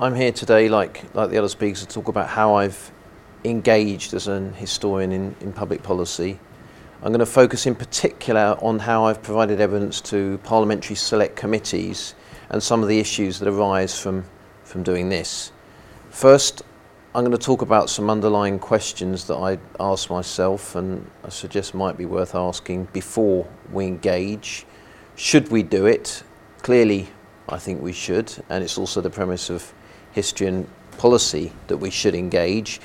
I'm here today, like, like the other speakers, to talk about how I've engaged as an historian in, in public policy. I'm going to focus in particular on how I've provided evidence to parliamentary select committees and some of the issues that arise from, from doing this. First, I'm going to talk about some underlying questions that I ask myself and I suggest might be worth asking before we engage. Should we do it? Clearly, I think we should, and it's also the premise of history and policy that we should engage.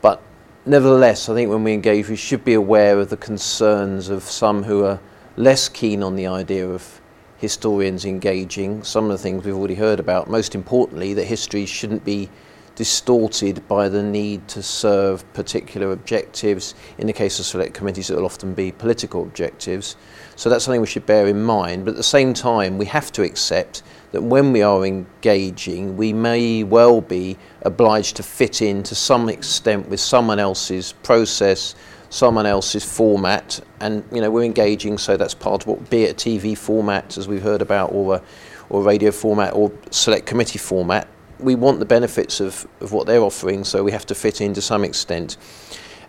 But nevertheless, I think when we engage, we should be aware of the concerns of some who are less keen on the idea of historians engaging. Some of the things we've already heard about. Most importantly, that history shouldn't be distorted by the need to serve particular objectives. In the case of select committees, it will often be political objectives. So that's something we should bear in mind. But at the same time, we have to accept that when we are engaging, we may well be obliged to fit in to some extent with someone else's process, someone else's format, and you know we're engaging, so that's part of what, be it a TV format, as we've heard about, or a, or radio format, or select committee format we want the benefits of, of what they're offering, so we have to fit in to some extent.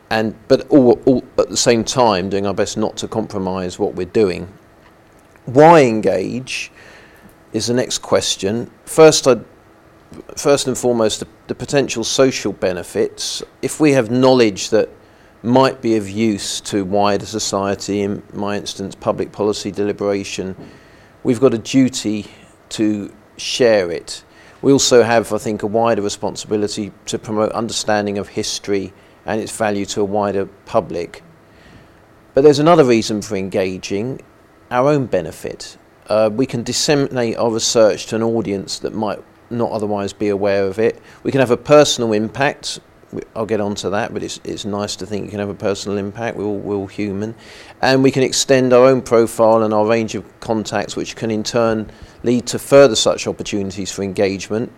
And, but all, all at the same time, doing our best not to compromise what we're doing. Why engage is the next question. First, I'd, first and foremost, the, the potential social benefits. If we have knowledge that might be of use to wider society, in my instance, public policy deliberation, we've got a duty to share it. We also have, I think, a wider responsibility to promote understanding of history and its value to a wider public. But there's another reason for engaging our own benefit. Uh, we can disseminate our research to an audience that might not otherwise be aware of it. We can have a personal impact. I'll get onto that, but it's, it's nice to think you can have a personal impact. We're all, we're all human. And we can extend our own profile and our range of contacts, which can in turn lead to further such opportunities for engagement.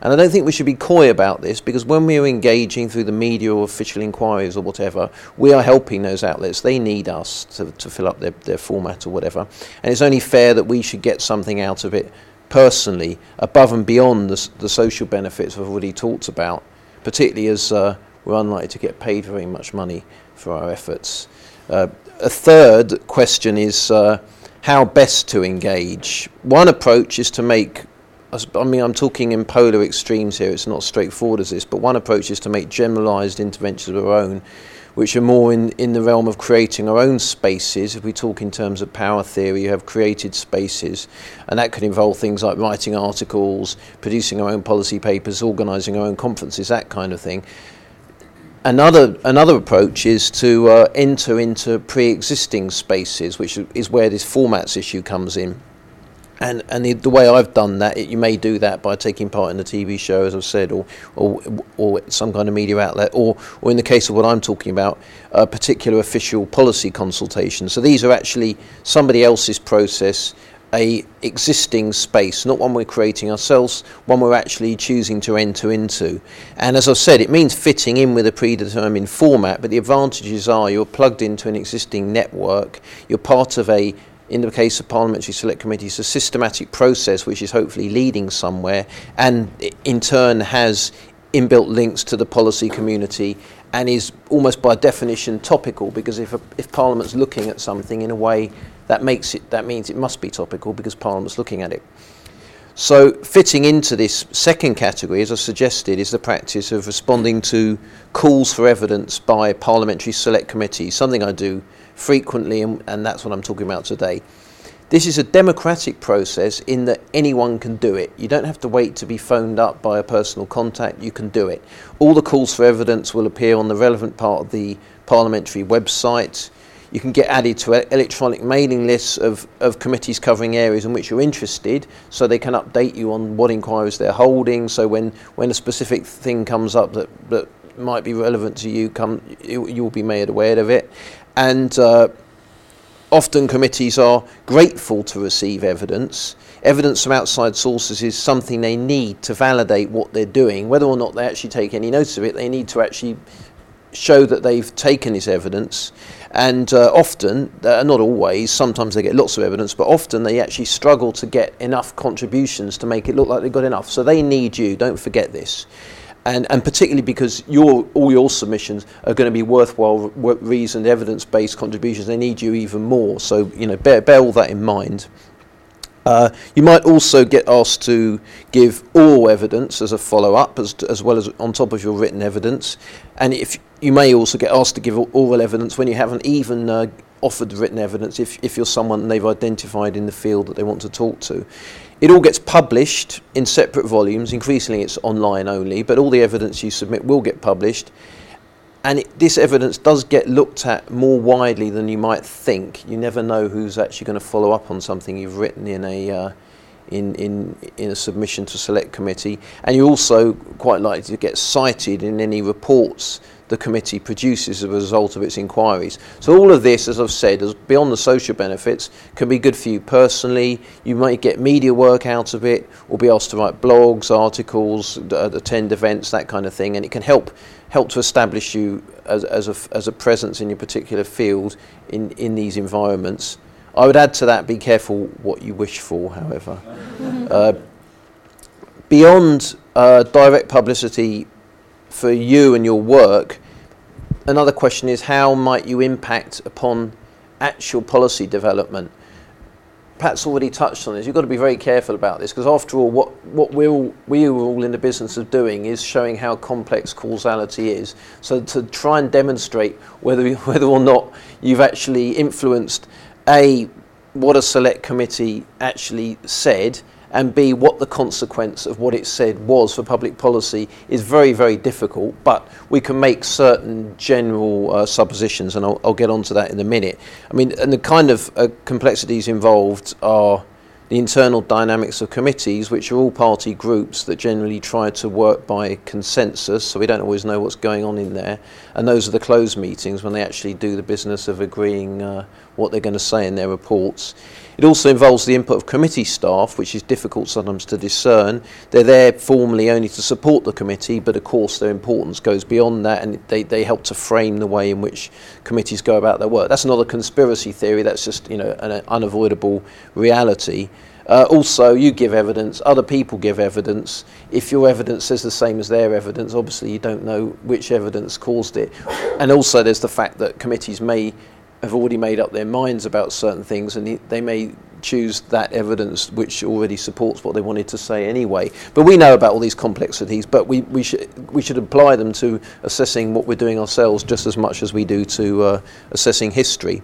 And I don't think we should be coy about this because when we are engaging through the media or official inquiries or whatever, we are helping those outlets. They need us to, to fill up their, their format or whatever. And it's only fair that we should get something out of it personally, above and beyond the, the social benefits I've already talked about, particularly as uh, we're unlikely to get paid very much money for our efforts. Uh, a third question is. Uh, how best to engage. One approach is to make I mean, I'm talking in polar extremes here, it's not straightforward as this, but one approach is to make generalized interventions of our own, which are more in, in the realm of creating our own spaces. If we talk in terms of power theory, you have created spaces, and that could involve things like writing articles, producing our own policy papers, organizing our own conferences, that kind of thing. Another, another approach is to uh, enter into pre-existing spaces, which is where this formats issue comes in. And, and the, the way I've done that, it, you may do that by taking part in a TV show, as I've said, or, or, or some kind of media outlet, or, or in the case of what I'm talking about, a particular official policy consultation. So these are actually somebody else's process a existing space, not one we're creating ourselves, one we're actually choosing to enter into. And as I've said, it means fitting in with a predetermined format, but the advantages are you're plugged into an existing network, you're part of a in the case of parliamentary select committees, a systematic process which is hopefully leading somewhere and in turn has inbuilt links to the policy community and is almost by definition topical because if, a, if Parliament's looking at something in a way that makes it that means it must be topical because Parliament's looking at it. So fitting into this second category, as I suggested, is the practice of responding to calls for evidence by parliamentary select committees, something I do frequently, and, and that's what I'm talking about today. This is a democratic process in that anyone can do it. You don't have to wait to be phoned up by a personal contact, you can do it. All the calls for evidence will appear on the relevant part of the parliamentary website. You can get added to electronic mailing lists of, of committees covering areas in which you're interested, so they can update you on what inquiries they're holding. So when, when a specific thing comes up that, that might be relevant to you, come you, you'll be made aware of it. And uh, often committees are grateful to receive evidence. Evidence from outside sources is something they need to validate what they're doing. Whether or not they actually take any notice of it, they need to actually show that they've taken this evidence And uh, often, uh, not always, sometimes they get lots of evidence, but often they actually struggle to get enough contributions to make it look like they've got enough. So they need you, don't forget this. And, and particularly because your, all your submissions are going to be worthwhile, reasoned, evidence-based contributions, they need you even more. So, you know, bear, bear all that in mind. Uh, you might also get asked to give oral evidence as a follow-up, as, as well as on top of your written evidence. And if you may also get asked to give oral evidence when you haven't even uh, offered written evidence, if, if you're someone they've identified in the field that they want to talk to. It all gets published in separate volumes. Increasingly, it's online only, but all the evidence you submit will get published and it, this evidence does get looked at more widely than you might think. You never know who's actually going to follow up on something you've written in a uh, in, in, in a submission to select committee, and you're also quite likely to get cited in any reports the committee produces as a result of its inquiries. So all of this, as I've said, is beyond the social benefits, can be good for you personally. You might get media work out of it, or be asked to write blogs, articles, uh, attend events, that kind of thing, and it can help help to establish you as, as, a, as a presence in your particular field in, in these environments. I would add to that, be careful what you wish for, however. uh, beyond uh, direct publicity for you and your work, another question is how might you impact upon actual policy development? Pat's already touched on this. You've got to be very careful about this because, after all, what, what we're all, we are all in the business of doing is showing how complex causality is. So, to try and demonstrate whether, whether or not you've actually influenced A, what a select committee actually said, and B, what the consequence of what it said was for public policy is very, very difficult, but we can make certain general uh, suppositions, and I'll, I'll, get onto that in a minute. I mean, and the kind of uh, complexities involved are the internal dynamics of committees, which are all party groups that generally try to work by consensus, so we don't always know what's going on in there. And those are the closed meetings when they actually do the business of agreeing uh, what they're going to say in their reports. It also involves the input of committee staff, which is difficult sometimes to discern. They're there formally only to support the committee, but of course their importance goes beyond that and they, they help to frame the way in which committees go about their work. That's not a conspiracy theory, that's just you know an unavoidable reality. Uh, also, you give evidence, other people give evidence. If your evidence is the same as their evidence, obviously you don't know which evidence caused it. And also, there's the fact that committees may have already made up their minds about certain things and they may choose that evidence which already supports what they wanted to say anyway. But we know about all these complexities, but we, we, should, we should apply them to assessing what we're doing ourselves just as much as we do to uh, assessing history.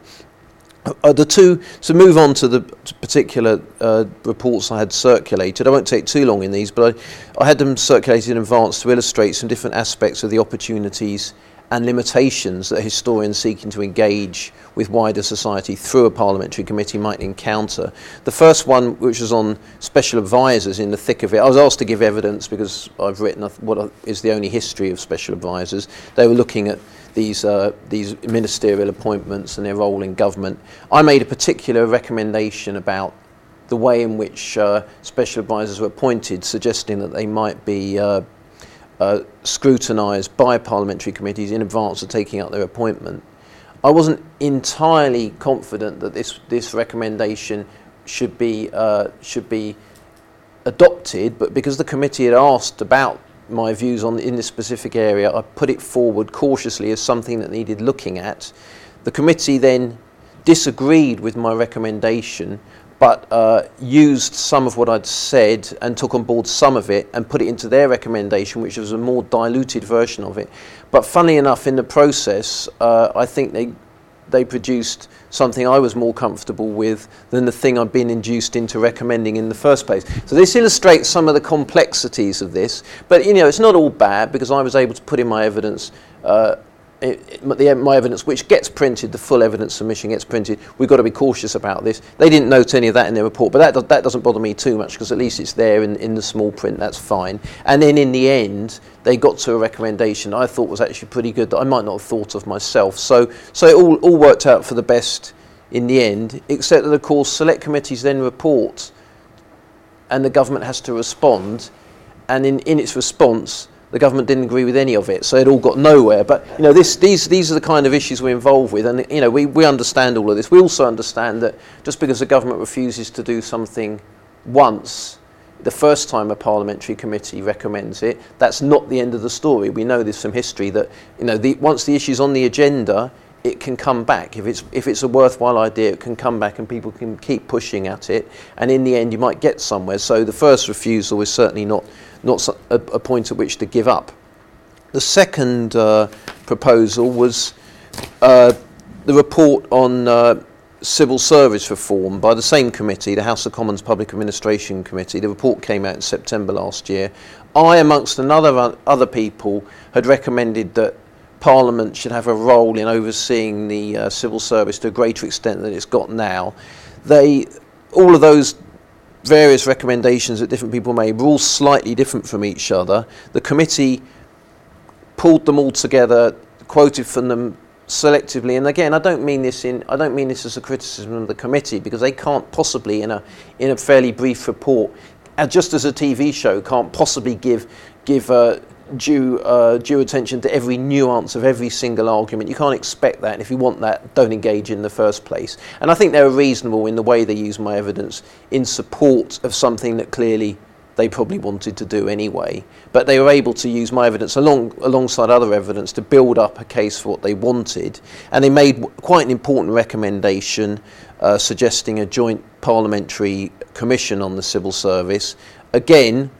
Uh, the two to move on to the particular uh, reports I had circulated. I won't take too long in these, but I, I had them circulated in advance to illustrate some different aspects of the opportunities and limitations that historians seeking to engage with wider society through a parliamentary committee might encounter. The first one, which was on special advisors in the thick of it, I was asked to give evidence because I've written what is the only history of special advisors. They were looking at these, uh, these ministerial appointments and their role in government. I made a particular recommendation about the way in which uh, special advisors were appointed, suggesting that they might be uh, uh, scrutinised by parliamentary committees in advance of taking up their appointment. I wasn't entirely confident that this, this recommendation should be, uh, should be adopted, but because the committee had asked about my views on in this specific area, I put it forward cautiously as something that needed looking at. The committee then disagreed with my recommendation but uh, used some of what I'd said and took on board some of it and put it into their recommendation, which was a more diluted version of it. But funnily enough, in the process, uh, I think they they produced something I was more comfortable with than the thing I'd been induced into recommending in the first place. So this illustrates some of the complexities of this. But you know, it's not all bad because I was able to put in my evidence. Uh, it, the, my evidence, which gets printed, the full evidence submission gets printed, we've got to be cautious about this. They didn't note any of that in their report, but that, do, that doesn't bother me too much because at least it's there in, in the small print, that's fine. And then in the end, they got to a recommendation I thought was actually pretty good that I might not have thought of myself. So, so it all, all worked out for the best in the end, except that, of course, select committees then report and the government has to respond. And in, in its response, the government didn't agree with any of it, so it all got nowhere. But you know, this, these, these are the kind of issues we're involved with, and you know, we, we understand all of this. We also understand that just because the government refuses to do something once, the first time a parliamentary committee recommends it, that's not the end of the story. We know this from history that you know, the, once the issue's on the agenda, it can come back. If it's, if it's a worthwhile idea, it can come back and people can keep pushing at it. And in the end, you might get somewhere. So the first refusal is certainly not, not a, a point at which to give up. The second uh, proposal was uh, the report on uh, civil service reform by the same committee, the House of Commons Public Administration Committee. The report came out in September last year. I, amongst another other people, had recommended that Parliament should have a role in overseeing the uh, civil service to a greater extent than it's got now. They, all of those various recommendations that different people made were all slightly different from each other. The committee pulled them all together, quoted from them selectively, and again, I don't mean this in I don't mean this as a criticism of the committee because they can't possibly in a in a fairly brief report, uh, just as a TV show can't possibly give give uh, due, uh, due attention to every nuance of every single argument. You can't expect that. And if you want that, don't engage in the first place. And I think they're reasonable in the way they use my evidence in support of something that clearly they probably wanted to do anyway. But they were able to use my evidence along, alongside other evidence to build up a case for what they wanted. And they made quite an important recommendation uh, suggesting a joint parliamentary commission on the civil service. Again,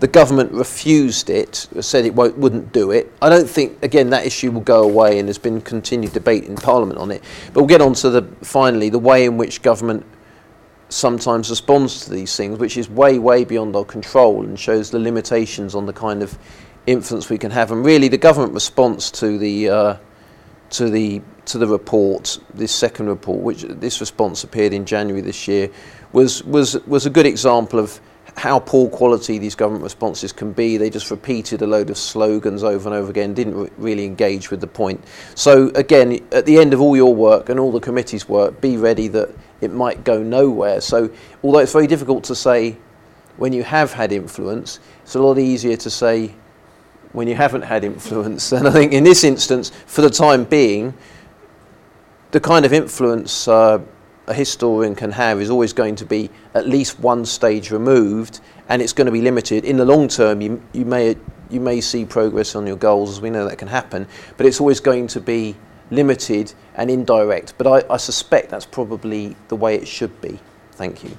the government refused it, said it wouldn't do it. I don't think, again, that issue will go away, and there's been continued debate in Parliament on it. But we'll get on to the finally the way in which government sometimes responds to these things, which is way, way beyond our control and shows the limitations on the kind of influence we can have. And really, the government response to the uh, to the to the report, this second report, which this response appeared in January this year, was was was a good example of how poor quality these government responses can be. They just repeated a load of slogans over and over again, didn't re really engage with the point. So, again, at the end of all your work and all the committee's work, be ready that it might go nowhere. So, although it's very difficult to say when you have had influence, it's a lot easier to say when you haven't had influence. And I think in this instance, for the time being, the kind of influence uh, a historian can have is always going to be at least one stage removed and it's going to be limited. In the long term, you, you, may, you may see progress on your goals, as we know that can happen, but it's always going to be limited and indirect. But I, I suspect that's probably the way it should be. Thank you.